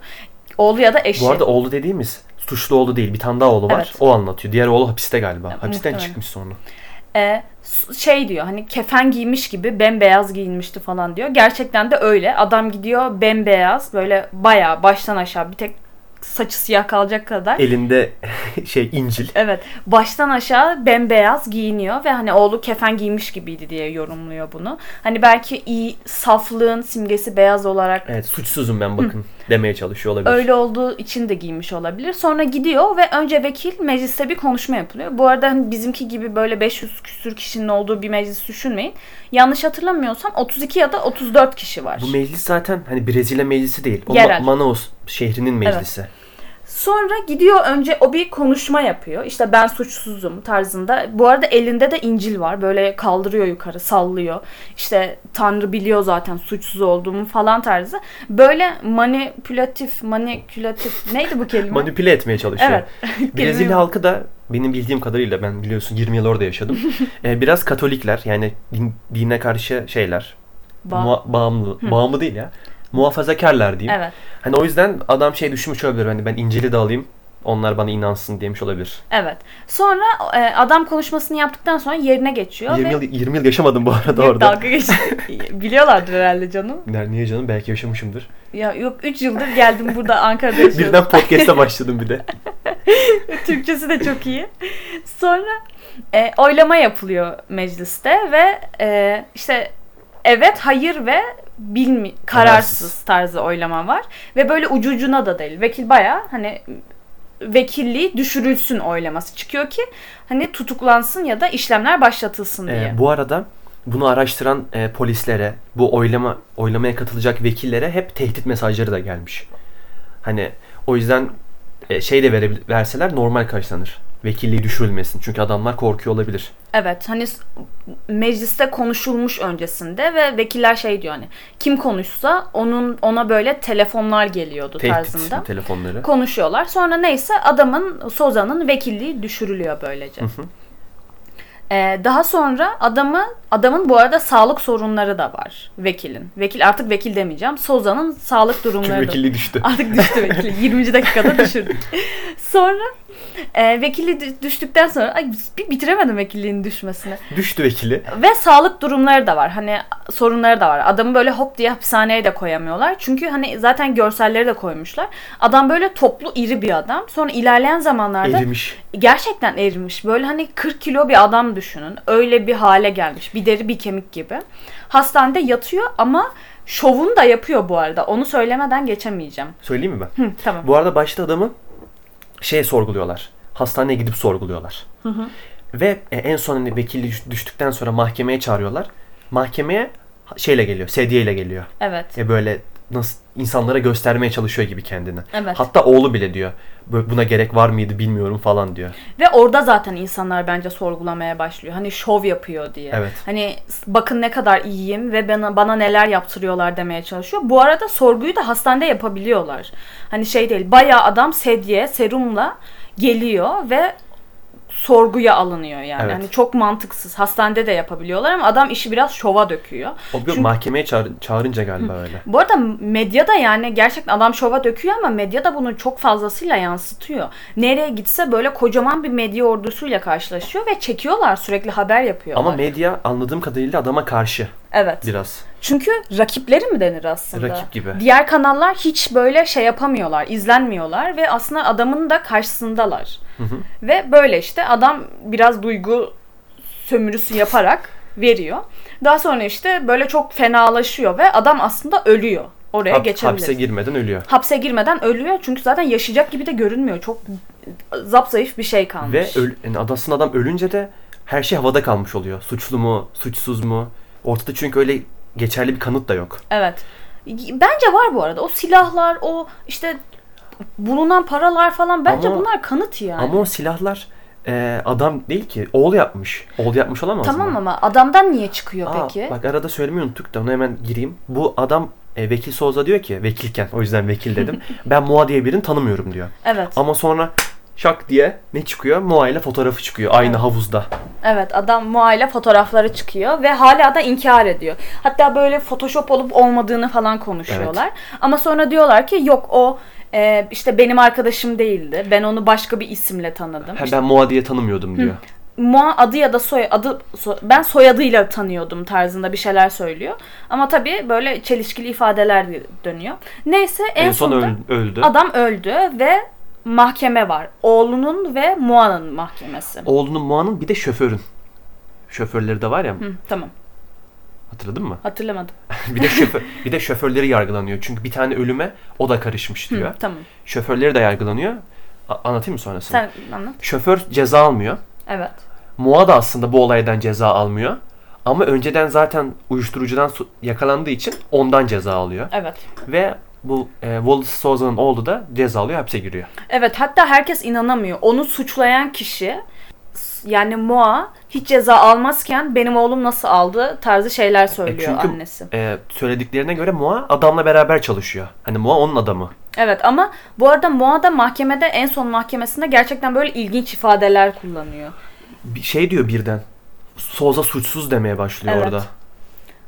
Speaker 1: Oğlu ya da eşi.
Speaker 2: Bu arada oğlu dediğimiz suçlu oğlu değil. Bir tane daha oğlu var.
Speaker 1: Evet.
Speaker 2: O anlatıyor. Diğer oğlu hapiste galiba. Hapisten
Speaker 1: muhtemelen.
Speaker 2: çıkmış sonra.
Speaker 1: Ee, şey diyor hani kefen giymiş gibi bembeyaz giyinmişti falan diyor. Gerçekten de öyle. Adam gidiyor bembeyaz böyle bayağı baştan aşağı bir tek saçı siyah kalacak kadar.
Speaker 2: Elinde şey İncil.
Speaker 1: Evet. Baştan aşağı bembeyaz giyiniyor ve hani oğlu kefen giymiş gibiydi diye yorumluyor bunu. Hani belki iyi saflığın simgesi beyaz olarak
Speaker 2: Evet suçsuzum ben bakın. demeye çalışıyor olabilir.
Speaker 1: Öyle olduğu için de giymiş olabilir. Sonra gidiyor ve önce vekil mecliste bir konuşma yapılıyor. Bu arada hani bizimki gibi böyle 500 küsür kişinin olduğu bir meclis düşünmeyin. Yanlış hatırlamıyorsam 32 ya da 34 kişi var.
Speaker 2: Bu meclis zaten hani Brezilya meclisi değil. O
Speaker 1: Yerel.
Speaker 2: Ma- Manaus şehrinin meclisi.
Speaker 1: Sonra gidiyor önce o bir konuşma yapıyor. İşte ben suçsuzum tarzında. Bu arada elinde de İncil var. Böyle kaldırıyor yukarı, sallıyor. İşte Tanrı biliyor zaten suçsuz olduğumu falan tarzı. Böyle manipülatif, manipülatif neydi bu kelime?
Speaker 2: Manipüle etmeye çalışıyor.
Speaker 1: Evet.
Speaker 2: Brezilya halkı da benim bildiğim kadarıyla ben biliyorsun 20 yıl orada yaşadım. Ee, biraz Katolikler yani din, dine karşı şeyler.
Speaker 1: Ba-
Speaker 2: bağımlı. Bağımlı değil ya. Muhafazakarlar diyeyim.
Speaker 1: Evet.
Speaker 2: Hani o yüzden adam şey düşünmüş olabilir. Hani ben İncil'i de alayım. Onlar bana inansın demiş olabilir.
Speaker 1: Evet. Sonra e, adam konuşmasını yaptıktan sonra yerine geçiyor
Speaker 2: 20
Speaker 1: ve
Speaker 2: yıl, 20 yıl yaşamadım bu arada orada.
Speaker 1: dalga geç. Biliyorlardır herhalde canım.
Speaker 2: Ner- Niye canım? Belki yaşamışımdır.
Speaker 1: Ya yok 3 yıldır geldim burada Ankara'da yaşıyorum.
Speaker 2: Birden podcast'a başladım bir de.
Speaker 1: Türkçesi de çok iyi. Sonra e, oylama yapılıyor mecliste ve e, işte evet, hayır ve bilmi kararsız,
Speaker 2: Kararsız.
Speaker 1: tarzı oylama var ve böyle ucu ucuna da değil. Vekil baya hani vekilliği düşürülsün oylaması çıkıyor ki hani tutuklansın ya da işlemler başlatılsın diye.
Speaker 2: Ee, bu arada bunu araştıran e, polislere, bu oylama oylamaya katılacak vekillere hep tehdit mesajları da gelmiş. Hani o yüzden e, şey de verebil- verseler normal karşılanır. Vekilliği düşürülmesin. Çünkü adamlar korkuyor olabilir.
Speaker 1: Evet hani mecliste konuşulmuş öncesinde ve vekiller şey diyor hani kim konuşsa onun ona böyle telefonlar geliyordu tarzında.
Speaker 2: Tehdit telefonları.
Speaker 1: konuşuyorlar. Sonra neyse adamın Soza'nın vekilliği düşürülüyor böylece. Ee, daha sonra adamı adamın bu arada sağlık sorunları da var vekilin. Vekil artık vekil demeyeceğim. Soza'nın sağlık
Speaker 2: Çünkü
Speaker 1: durumları da
Speaker 2: vekilliği düştü.
Speaker 1: Artık düştü vekili. 20. dakikada düşürdük. sonra e, vekili dü- düştükten sonra ay bir bitiremedim vekilliğin düşmesini.
Speaker 2: Düştü vekili.
Speaker 1: Ve sağlık durumları da var. Hani sorunları da var. Adamı böyle hop diye hapishaneye de koyamıyorlar. Çünkü hani zaten görselleri de koymuşlar. Adam böyle toplu iri bir adam. Sonra ilerleyen zamanlarda
Speaker 2: Erimiş.
Speaker 1: gerçekten erimiş. Böyle hani 40 kilo bir adam düşünün. Öyle bir hale gelmiş. Bir deri bir kemik gibi. Hastanede yatıyor ama şovunu da yapıyor bu arada. Onu söylemeden geçemeyeceğim.
Speaker 2: Söyleyeyim mi ben?
Speaker 1: Hı, tamam.
Speaker 2: Bu arada başta adamı şey sorguluyorlar. Hastaneye gidip sorguluyorlar. Ve e, en son hani vekilliği düş- düştükten sonra mahkemeye çağırıyorlar. Mahkemeye şeyle geliyor, sedyeyle geliyor.
Speaker 1: Evet.
Speaker 2: E böyle nasıl insanlara göstermeye çalışıyor gibi kendini.
Speaker 1: Evet.
Speaker 2: Hatta oğlu bile diyor. "Bu- Buna gerek var mıydı bilmiyorum falan diyor.
Speaker 1: Ve orada zaten insanlar bence sorgulamaya başlıyor. Hani şov yapıyor diye.
Speaker 2: Evet.
Speaker 1: Hani bakın ne kadar iyiyim ve bana bana neler yaptırıyorlar demeye çalışıyor. Bu arada sorguyu da hastanede yapabiliyorlar. Hani şey değil. Bayağı adam sedye, serumla geliyor ve sorguya alınıyor yani.
Speaker 2: Evet.
Speaker 1: Hani çok mantıksız. Hastanede de yapabiliyorlar ama adam işi biraz şova döküyor.
Speaker 2: O bir
Speaker 1: Çünkü-
Speaker 2: mahkemeye çağır- çağırınca galiba öyle.
Speaker 1: Bu arada medyada yani gerçekten adam şova döküyor ama medyada bunu çok fazlasıyla yansıtıyor. Nereye gitse böyle kocaman bir medya ordusuyla karşılaşıyor ve çekiyorlar sürekli haber yapıyorlar.
Speaker 2: Ama medya anladığım kadarıyla adama karşı
Speaker 1: evet.
Speaker 2: biraz.
Speaker 1: Çünkü rakipleri mi denir aslında?
Speaker 2: Rakip gibi.
Speaker 1: Diğer kanallar hiç böyle şey yapamıyorlar, izlenmiyorlar ve aslında adamın da karşısındalar. Ve böyle işte adam biraz duygu sömürüsü yaparak veriyor. Daha sonra işte böyle çok fenalaşıyor ve adam aslında ölüyor. Oraya
Speaker 2: Hap-
Speaker 1: geçebiliriz.
Speaker 2: hapse girmeden ölüyor.
Speaker 1: hapse girmeden ölüyor çünkü zaten yaşayacak gibi de görünmüyor. Çok zapzayıf bir şey kalmış.
Speaker 2: Ve öl, yani adasında adam ölünce de her şey havada kalmış oluyor. Suçlu mu, suçsuz mu? Ortada çünkü öyle geçerli bir kanıt da yok.
Speaker 1: Evet. Bence var bu arada. O silahlar, o işte bulunan paralar falan bence
Speaker 2: Ama-
Speaker 1: bunlar kanıt yani.
Speaker 2: Ama o silahlar e, adam değil ki. Oğlu yapmış. Oğlu yapmış olamaz
Speaker 1: tamam
Speaker 2: mı?
Speaker 1: ama adamdan niye çıkıyor
Speaker 2: Aa,
Speaker 1: peki?
Speaker 2: Bak arada söylemeyi unuttuk da ona hemen gireyim. Bu adam e, Vekil Souza diyor ki vekilken o yüzden vekil dedim. ben Moa diye birini tanımıyorum diyor.
Speaker 1: Evet.
Speaker 2: Ama sonra şak diye ne çıkıyor? Moa ile fotoğrafı çıkıyor aynı havuzda.
Speaker 1: Evet adam muayla fotoğrafları çıkıyor ve hala da inkar ediyor. Hatta böyle photoshop olup olmadığını falan konuşuyorlar. Ama sonra diyorlar ki yok o e, işte benim arkadaşım değildi. Ben onu başka bir isimle tanıdım.
Speaker 2: Ha,
Speaker 1: İşte
Speaker 2: ben Moa diye tanımıyordum diyor.
Speaker 1: Moa adı ya da soy adı so- ben soyadıyla tanıyordum tarzında bir şeyler söylüyor. Ama tabii böyle çelişkili ifadeler dönüyor. Neyse en,
Speaker 2: En, son
Speaker 1: sonunda
Speaker 2: öl- öldü.
Speaker 1: adam öldü ve mahkeme var. Oğlunun ve Moa'nın mahkemesi.
Speaker 2: Oğlunun Moa'nın bir de şoförün. Şoförleri de var ya.
Speaker 1: Hı, tamam.
Speaker 2: Hatırladın mı?
Speaker 1: Hatırlamadım.
Speaker 2: bir de şoför bir de şoförleri yargılanıyor. Çünkü bir tane ölüme o da karışmış diyor.
Speaker 1: Hı, tamam.
Speaker 2: Şoförleri de yargılanıyor. A- anlatayım mı sonrasını?
Speaker 1: Sen anlat.
Speaker 2: Şoför ceza almıyor.
Speaker 1: Evet.
Speaker 2: Moa da aslında bu olaydan ceza almıyor. Ama önceden zaten uyuşturucudan yakalandığı için ondan ceza alıyor.
Speaker 1: Evet.
Speaker 2: Ve bu e, Wallace Souza'nın oğlu da ceza alıyor, hapse giriyor.
Speaker 1: Evet hatta herkes inanamıyor. Onu suçlayan kişi yani Moa hiç ceza almazken benim oğlum nasıl aldı tarzı şeyler söylüyor
Speaker 2: çünkü-
Speaker 1: annesi.
Speaker 2: E, söylediklerine göre Moa adamla beraber çalışıyor. Hani Moa onun adamı.
Speaker 1: Evet ama bu arada Moa da mahkemede en son mahkemesinde gerçekten böyle ilginç ifadeler kullanıyor.
Speaker 2: Bir şey diyor birden. Souza suçsuz demeye başlıyor
Speaker 1: Evet.
Speaker 2: orada.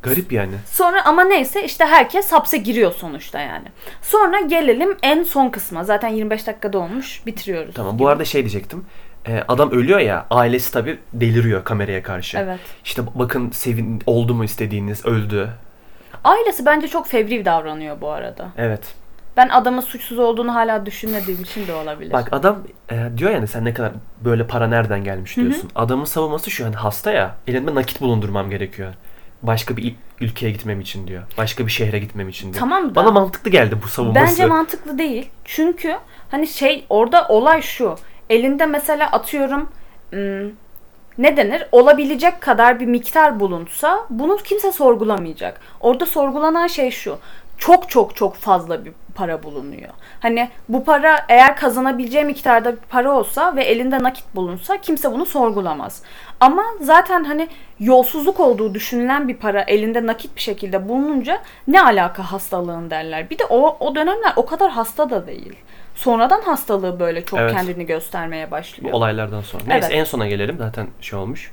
Speaker 2: Garip yani.
Speaker 1: Sonra ama neyse işte herkes hapse giriyor sonuçta yani. Sonra gelelim en son kısma. Zaten 25 dakikada olmuş. Bitiriyoruz.
Speaker 2: Tamam bu arada şey diyecektim. E, adam ölüyor ya ailesi tabii deliriyor kameraya karşı.
Speaker 1: Evet.
Speaker 2: İşte bakın sevin oldu mu istediğiniz öldü.
Speaker 1: Ailesi bence çok fevri davranıyor bu arada.
Speaker 2: Evet.
Speaker 1: Ben adamın suçsuz olduğunu hala düşünmediğim için de olabilir.
Speaker 2: Bak adam e, diyor yani sen ne kadar böyle para nereden gelmiş diyorsun. Adamın savunması şu hani hasta ya elimde nakit bulundurmam gerekiyor. Başka bir ülkeye gitmem için diyor. Başka bir şehre gitmem için diyor.
Speaker 1: Tamam da-
Speaker 2: Bana mantıklı geldi bu savunması.
Speaker 1: Bence mantıklı değil. Çünkü hani şey orada olay şu. Elinde mesela atıyorum ne denir? Olabilecek kadar bir miktar bulunsa bunu kimse sorgulamayacak. Orada sorgulanan şey şu. Çok çok çok fazla bir para bulunuyor. Hani bu para eğer kazanabileceği miktarda bir para olsa ve elinde nakit bulunsa kimse bunu sorgulamaz. Ama zaten hani yolsuzluk olduğu düşünülen bir para elinde nakit bir şekilde bulununca ne alaka hastalığın derler. Bir de o, o dönemler o kadar hasta da değil. Sonradan hastalığı böyle çok
Speaker 2: Evet.
Speaker 1: kendini göstermeye
Speaker 2: Bu
Speaker 1: başlıyor.
Speaker 2: olaylardan sonra. Neyse
Speaker 1: Evet.
Speaker 2: en sona gelelim. Zaten şey olmuş.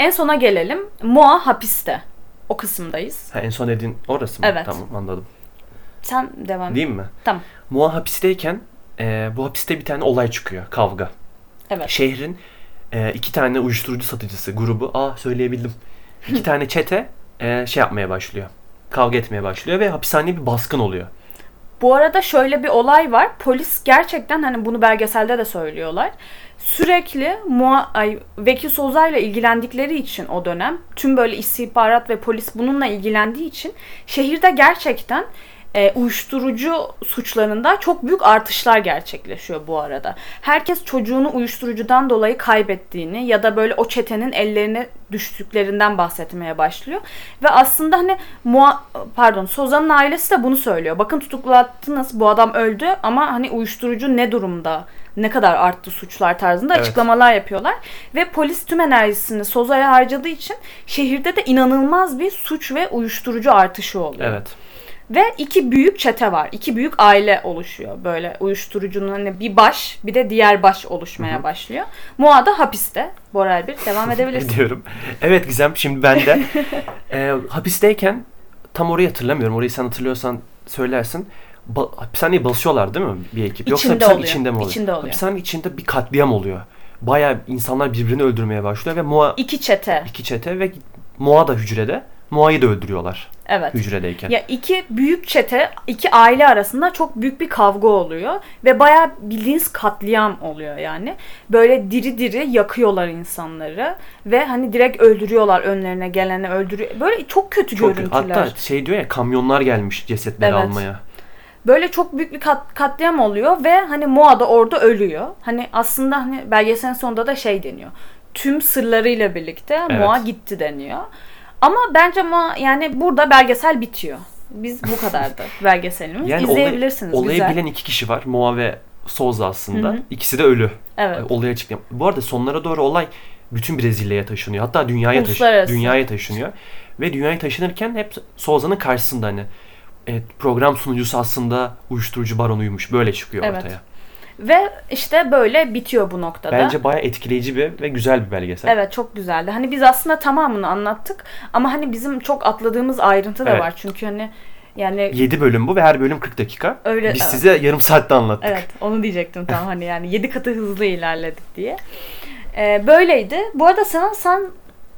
Speaker 1: En sona gelelim. Moa hapiste. O kısımdayız.
Speaker 2: Ha, en son dediğin orası mı?
Speaker 1: Evet.
Speaker 2: Tamam anladım.
Speaker 1: Sen devam et.
Speaker 2: Değil mi?
Speaker 1: Tamam.
Speaker 2: Moa hapisteyken e, bu hapiste bir tane olay çıkıyor. Kavga.
Speaker 1: Evet.
Speaker 2: Şehrin e, iki tane uyuşturucu satıcısı grubu. Aa söyleyebildim. İki tane çete e, şey yapmaya başlıyor. Kavga etmeye başlıyor ve hapishaneye bir baskın oluyor.
Speaker 1: Bu arada şöyle bir olay var. Polis gerçekten hani bunu belgeselde de söylüyorlar. Sürekli mua, ay, Vekil Soza ile ilgilendikleri için o dönem tüm böyle istihbarat ve polis bununla ilgilendiği için şehirde gerçekten e, uyuşturucu suçlarında çok büyük artışlar gerçekleşiyor bu arada. Herkes çocuğunu uyuşturucudan dolayı kaybettiğini ya da böyle o çetenin ellerine düştüklerinden bahsetmeye başlıyor. Ve aslında hani mua, pardon Soza'nın ailesi de bunu söylüyor. Bakın tutuklattınız bu adam öldü ama hani uyuşturucu ne durumda? Ne kadar arttı suçlar tarzında
Speaker 2: Evet.
Speaker 1: açıklamalar yapıyorlar. Ve polis tüm enerjisini Soza'ya harcadığı için şehirde de inanılmaz bir suç ve uyuşturucu artışı oluyor.
Speaker 2: Evet.
Speaker 1: Ve iki büyük çete var. İki büyük aile oluşuyor. Böyle uyuşturucunun hani bir baş bir de diğer baş oluşmaya başlıyor. Moa da hapiste. Bora Elbir devam edebilirsin.
Speaker 2: Ediyorum. Evet Gizem şimdi ben de e, hapisteyken tam orayı hatırlamıyorum. Orayı sen hatırlıyorsan söylersin. Ba- hapishaneye basıyorlar değil mi bir ekip? Yoksa
Speaker 1: İçinde
Speaker 2: hapishane
Speaker 1: oluyor.
Speaker 2: içinde mi oluyor?
Speaker 1: İçinde oluyor.
Speaker 2: Hapishanenin içinde bir katliam oluyor. Bayağı insanlar birbirini öldürmeye başlıyor ve Moa
Speaker 1: İki çete.
Speaker 2: iki çete ve Moa da hücrede. Moa'yı da öldürüyorlar
Speaker 1: Evet.
Speaker 2: hücredeyken.
Speaker 1: Ya iki büyük çete, iki aile arasında çok büyük bir kavga oluyor ve bayağı bildiğiniz katliam oluyor yani. Böyle diri diri yakıyorlar insanları ve hani direkt öldürüyorlar önlerine geleni öldürüyor. Böyle çok kötü
Speaker 2: Çok
Speaker 1: görüntüler.
Speaker 2: hatta şey diyor ya kamyonlar gelmiş cesetleri
Speaker 1: Evet.
Speaker 2: almaya.
Speaker 1: Böyle çok büyük bir kat, katliam oluyor ve hani Moa da orada ölüyor. Hani aslında hani belgeselin sonunda da şey deniyor. Tüm sırlarıyla birlikte
Speaker 2: Evet.
Speaker 1: Moa gitti deniyor. Ama bence Moa yani burada belgesel bitiyor. Biz bu kadardı belgeselimiz.
Speaker 2: Yani
Speaker 1: İzleyebilirsiniz
Speaker 2: olayı, olayı
Speaker 1: güzel.
Speaker 2: bilen iki kişi var. Moa ve Souza aslında.
Speaker 1: Hı hı.
Speaker 2: İkisi de ölü.
Speaker 1: Evet.
Speaker 2: Olayı açıklayayım. Bu arada sonlara doğru olay bütün Brezilya'ya taşınıyor. Hatta dünyaya taşı dünyaya taşınıyor. Ve dünyaya taşınırken hep Souza'nın karşısında hani evet, program sunucusu aslında uyuşturucu baronuymuş. Böyle çıkıyor
Speaker 1: Evet.
Speaker 2: ortaya.
Speaker 1: Ve işte böyle bitiyor bu noktada.
Speaker 2: Bence bayağı etkileyici bir ve güzel bir belgesel.
Speaker 1: Evet çok güzeldi. Hani biz aslında tamamını anlattık ama hani bizim çok atladığımız ayrıntı da
Speaker 2: Evet.
Speaker 1: var. Çünkü hani yani
Speaker 2: 7 bölüm bu ve her bölüm 40 dakika.
Speaker 1: Öyle-
Speaker 2: Biz
Speaker 1: evet.
Speaker 2: size yarım saatte anlattık.
Speaker 1: Evet onu diyecektim tam hani yani 7 katı hızlı ilerledik diye. Ee, böyleydi. Bu arada sana sen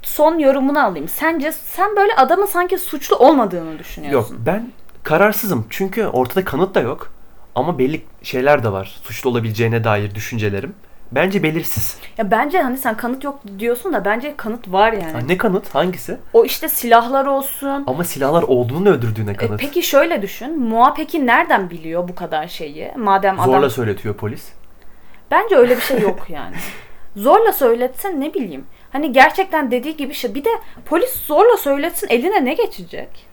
Speaker 1: son yorumunu alayım. Sence sen böyle adamın sanki suçlu olmadığını
Speaker 2: Yok
Speaker 1: düşünüyorsun.
Speaker 2: ben kararsızım. Çünkü ortada kanıt da yok. Ama belli şeyler de var. Suçlu olabileceğine dair düşüncelerim. Bence belirsiz.
Speaker 1: Ya bence hani sen kanıt yok diyorsun da bence kanıt var yani.
Speaker 2: Ha, ne kanıt? Hangisi?
Speaker 1: O işte silahlar olsun.
Speaker 2: Ama silahlar olduğunu öldürdüğüne
Speaker 1: E,
Speaker 2: kanıt.
Speaker 1: peki şöyle düşün. Mua peki nereden biliyor bu kadar şeyi? Madem
Speaker 2: Zorla
Speaker 1: adam...
Speaker 2: söyletiyor polis.
Speaker 1: Bence öyle bir şey yok yani. Zorla söyletsen ne bileyim. Hani gerçekten dediği gibi şey. Bir de polis zorla söyletsin eline ne geçecek?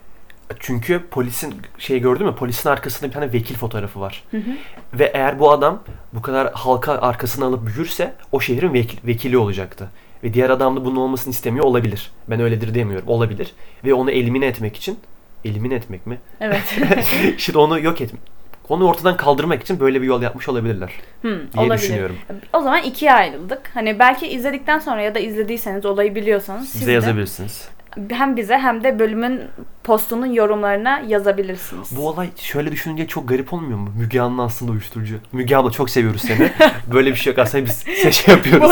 Speaker 2: Çünkü polisin şey gördün mü? Polisin arkasında bir tane vekil fotoğrafı var. Ve eğer bu adam bu kadar halka arkasına alıp büyürse o şehrin vekil, vekili olacaktı. Ve diğer adam da bunun olmasını istemiyor olabilir. Ben öyledir demiyorum. Olabilir. Ve onu elimine etmek için elimine etmek mi?
Speaker 1: Evet.
Speaker 2: Şimdi onu yok etmek. Onu ortadan kaldırmak için böyle bir yol yapmış olabilirler
Speaker 1: Hmm,
Speaker 2: diye
Speaker 1: olabilir.
Speaker 2: düşünüyorum.
Speaker 1: O zaman ikiye ayrıldık. Hani belki izledikten sonra ya da izlediyseniz olayı biliyorsanız siz
Speaker 2: Bize
Speaker 1: de
Speaker 2: yazabilirsiniz.
Speaker 1: Hem bize hem de bölümün postunun yorumlarına yazabilirsiniz.
Speaker 2: Bu olay şöyle düşününce çok garip olmuyor mu? Müge Anlı aslında uyuşturucu. Müge abla çok seviyoruz seni. Böyle bir şey yok aslında biz size şey yapıyoruz.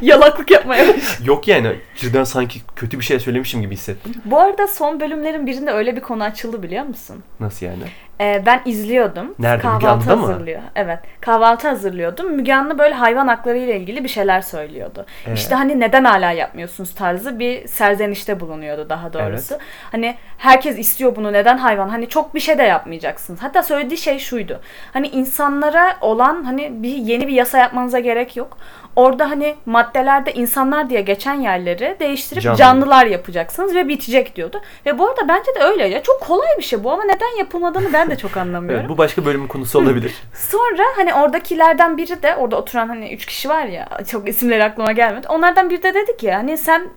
Speaker 1: Yalaklık yapmaya
Speaker 2: yok yani cidden sanki kötü bir şey söylemişim gibi hissettim.
Speaker 1: Bu arada son bölümlerin birinde öyle bir konu açıldı biliyor musun?
Speaker 2: Nasıl yani?
Speaker 1: Ee, ben izliyordum.
Speaker 2: Nerede, Müge
Speaker 1: Kahvaltı
Speaker 2: mı?
Speaker 1: hazırlıyor. Evet. Kahvaltı hazırlıyordum. Müge Anlı böyle hayvan hakları ile ilgili bir şeyler söylüyordu.
Speaker 2: Ee?
Speaker 1: İşte hani neden hala yapmıyorsunuz tarzı bir serzenişte bulunuyordu daha doğrusu. Hani herkes istiyor bunu neden hayvan? Hani çok bir şey de yapmayacaksınız. Hatta söylediği şey şuydu. Hani insanlara olan hani bir yeni bir yasa yapmanıza gerek yok. Orada hani maddelerde insanlar diye geçen yerleri değiştirip
Speaker 2: Canlı.
Speaker 1: canlılar yapacaksınız ve bitecek diyordu. Ve bu arada bence de öyle ya. Çok kolay bir şey bu ama neden yapılmadığını ben de çok anlamıyorum.
Speaker 2: Evet, bu başka bölümün konusu olabilir.
Speaker 1: Sonra hani oradakilerden biri de orada oturan hani üç kişi var ya çok isimleri aklıma gelmedi. Onlardan biri de dedi ki hani sen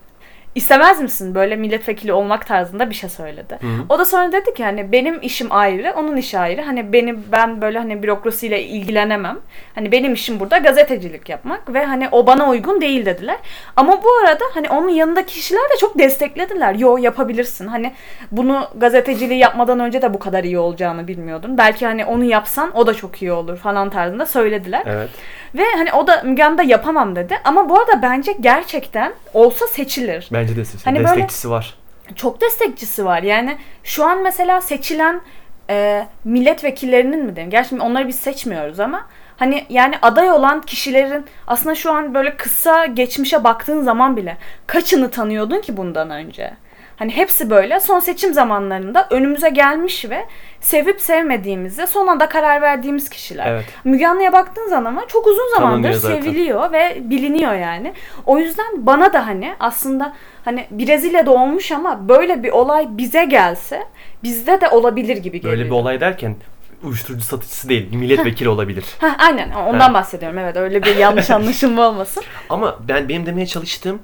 Speaker 1: istemez misin böyle milletvekili olmak tarzında bir şey söyledi.
Speaker 2: Hı hı.
Speaker 1: O da sonra dedi ki hani benim işim ayrı, onun işi ayrı. Hani benim ben böyle hani bürokrasiyle ilgilenemem. Hani benim işim burada gazetecilik yapmak ve hani o bana uygun değil dediler. Ama bu arada hani onun yanındaki kişiler de çok desteklediler. Yo yapabilirsin. Hani bunu gazeteciliği yapmadan önce de bu kadar iyi olacağını bilmiyordum. Belki hani onu yapsan o da çok iyi olur falan tarzında söylediler.
Speaker 2: Evet.
Speaker 1: Ve hani o da Müge Anlı da yapamam dedi. Ama bu arada bence gerçekten olsa seçilir.
Speaker 2: Bence de seçim.
Speaker 1: Hani böyle-
Speaker 2: Destekçisi var.
Speaker 1: Çok destekçisi var. Yani şu an mesela seçilen e, milletvekillerinin mi diyeyim? Gerçi onları biz seçmiyoruz ama hani yani aday olan kişilerin aslında şu an böyle kısa geçmişe baktığın zaman bile kaçını tanıyordun ki bundan önce? Hani hepsi böyle son seçim zamanlarında önümüze gelmiş ve sevip sevmediğimize son anda karar verdiğimiz kişiler.
Speaker 2: Evet.
Speaker 1: Müge Anlı'ya baktığın zaman çok uzun zamandır seviliyor ve biliniyor yani. O yüzden bana da hani aslında hani Brezilya'da olmuş ama böyle bir olay bize gelse bizde de olabilir gibi geliyor.
Speaker 2: Böyle bir olay derken uyuşturucu satıcısı değil, milletvekili olabilir.
Speaker 1: Heh, aynen ondan
Speaker 2: Ha.
Speaker 1: bahsediyorum evet öyle bir yanlış anlaşılma olmasın.
Speaker 2: Ama ben benim demeye çalıştığım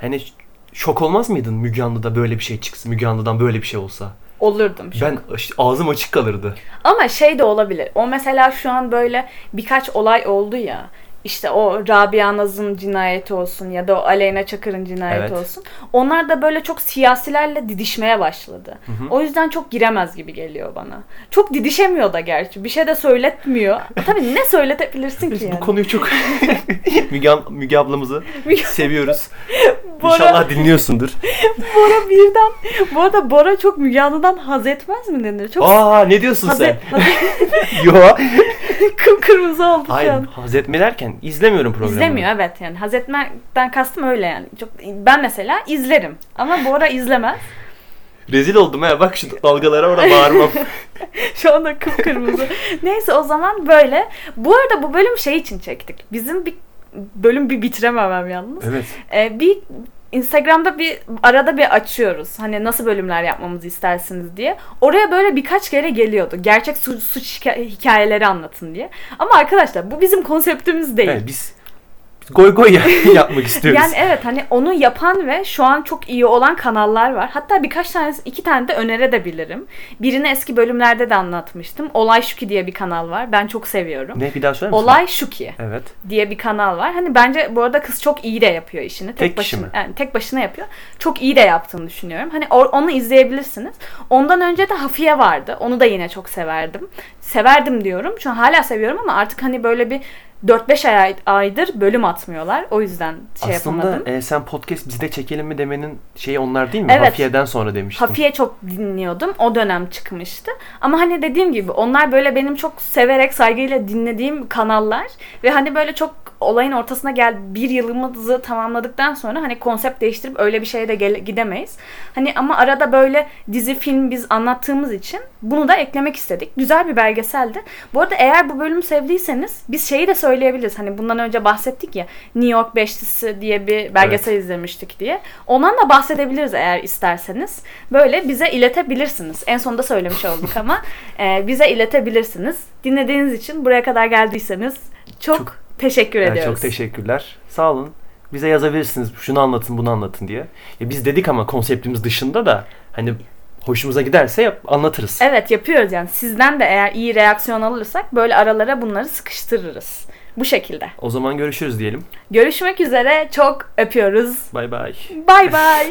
Speaker 2: hani şok olmaz mıydın Müge Anlı'da böyle bir şey çıksın, Müge Anlı'dan böyle bir şey olsa?
Speaker 1: Olurdum. an.
Speaker 2: Ben işte ağzım açık kalırdı.
Speaker 1: Ama şey de olabilir. O mesela şu an böyle birkaç olay oldu ya. İşte o Rabia Naz'ın cinayeti olsun ya da o Aleyna Çakır'ın cinayeti
Speaker 2: Evet.
Speaker 1: olsun. Onlar da böyle çok siyasilerle didişmeye başladı. O yüzden çok giremez gibi geliyor bana. Çok didişemiyor da gerçi. Bir şey de söyletmiyor. Tabii ne söyletebilirsin ki
Speaker 2: Biz
Speaker 1: yani?
Speaker 2: bu konuyu çok Müge, Müge ablamızı seviyoruz.
Speaker 1: Bora-
Speaker 2: İnşallah dinliyorsundur.
Speaker 1: Bora birden bu arada Bora çok Müge Anlı'dan haz etmez mi denir? Çok
Speaker 2: Aa ne diyorsun
Speaker 1: haz,
Speaker 2: sen?
Speaker 1: haz
Speaker 2: Yo.
Speaker 1: kıpkırmızı oldu şu
Speaker 2: Hayır
Speaker 1: an.
Speaker 2: haz etme derken izlemiyorum programı.
Speaker 1: İzlemiyor evet yani haz etmekten kastım öyle yani. Çok ben mesela izlerim ama Bora izlemez.
Speaker 2: Rezil oldum ha bak şu dalgalara orada bağırmam.
Speaker 1: Şu anda kıpkırmızı. Neyse o zaman böyle. Bu arada bu bölüm şey için çektik. Bizim bir bölüm bir bitirememem yalnız.
Speaker 2: evet.
Speaker 1: Ee, bir Instagram'da bir arada bir açıyoruz. Hani nasıl bölümler yapmamızı istersiniz diye. Oraya böyle birkaç kere geliyordu. Gerçek suç, suç hika- hikayeleri anlatın diye. Ama arkadaşlar bu bizim konseptimiz değil.
Speaker 2: evet biz goy goy ya- yapmak istiyoruz.
Speaker 1: Yani evet hani onu yapan ve şu an çok iyi olan kanallar var. Hatta birkaç tanesi, iki tane de önerebilirim. Birini eski bölümlerde de anlatmıştım. Olay Şuki diye bir kanal var. Ben çok seviyorum.
Speaker 2: Ne bir daha söyler misin?
Speaker 1: Olay Şuki
Speaker 2: Evet.
Speaker 1: diye bir kanal var. Hani bence bu arada kız çok iyi de yapıyor işini. Tek,
Speaker 2: Tek kişi
Speaker 1: başına,
Speaker 2: mi?
Speaker 1: Yani tek başına yapıyor. Çok iyi de yaptığını düşünüyorum. Hani onu izleyebilirsiniz. Ondan önce de Hafiye vardı. Onu da yine çok severdim. Severdim diyorum. Şu an hala seviyorum ama artık hani böyle bir 4-5 ay, aydır bölüm atmıyorlar. O yüzden şey yapamadım.
Speaker 2: Aslında e, sen podcast bizde çekelim mi demenin şeyi onlar değil mi?
Speaker 1: Evet.
Speaker 2: Hafiye'den sonra demiştin.
Speaker 1: Hafiye çok dinliyordum. O dönem çıkmıştı. Ama hani dediğim gibi onlar böyle benim çok severek saygıyla dinlediğim kanallar ve hani böyle çok olayın ortasına gel bir yılımızı tamamladıktan sonra hani konsept değiştirip öyle bir şeye de gele, gidemeyiz. Hani ama arada böyle dizi film biz anlattığımız için bunu da eklemek istedik. Güzel bir belgeseldi. Bu arada eğer bu bölümü sevdiyseniz biz şeyi de söyleyebiliriz. Hani bundan önce bahsettik ya New York Beşlisi diye bir belgesel evet. izlemiştik diye. Ondan da bahsedebiliriz eğer isterseniz. Böyle bize iletebilirsiniz. En sonunda söylemiş olduk ama e, bize iletebilirsiniz. Dinlediğiniz için buraya kadar geldiyseniz çok, çok teşekkür
Speaker 2: yani
Speaker 1: ediyoruz.
Speaker 2: Çok teşekkürler. Sağ olun. Bize yazabilirsiniz. Şunu anlatın, bunu anlatın diye. Ya biz dedik ama konseptimiz dışında da hani hoşumuza giderse yap, anlatırız.
Speaker 1: Evet yapıyoruz yani. Sizden de eğer iyi reaksiyon alırsak böyle aralara bunları sıkıştırırız. Bu şekilde.
Speaker 2: O zaman görüşürüz diyelim.
Speaker 1: Görüşmek üzere. Çok öpüyoruz.
Speaker 2: Bay bay.
Speaker 1: Bay bay.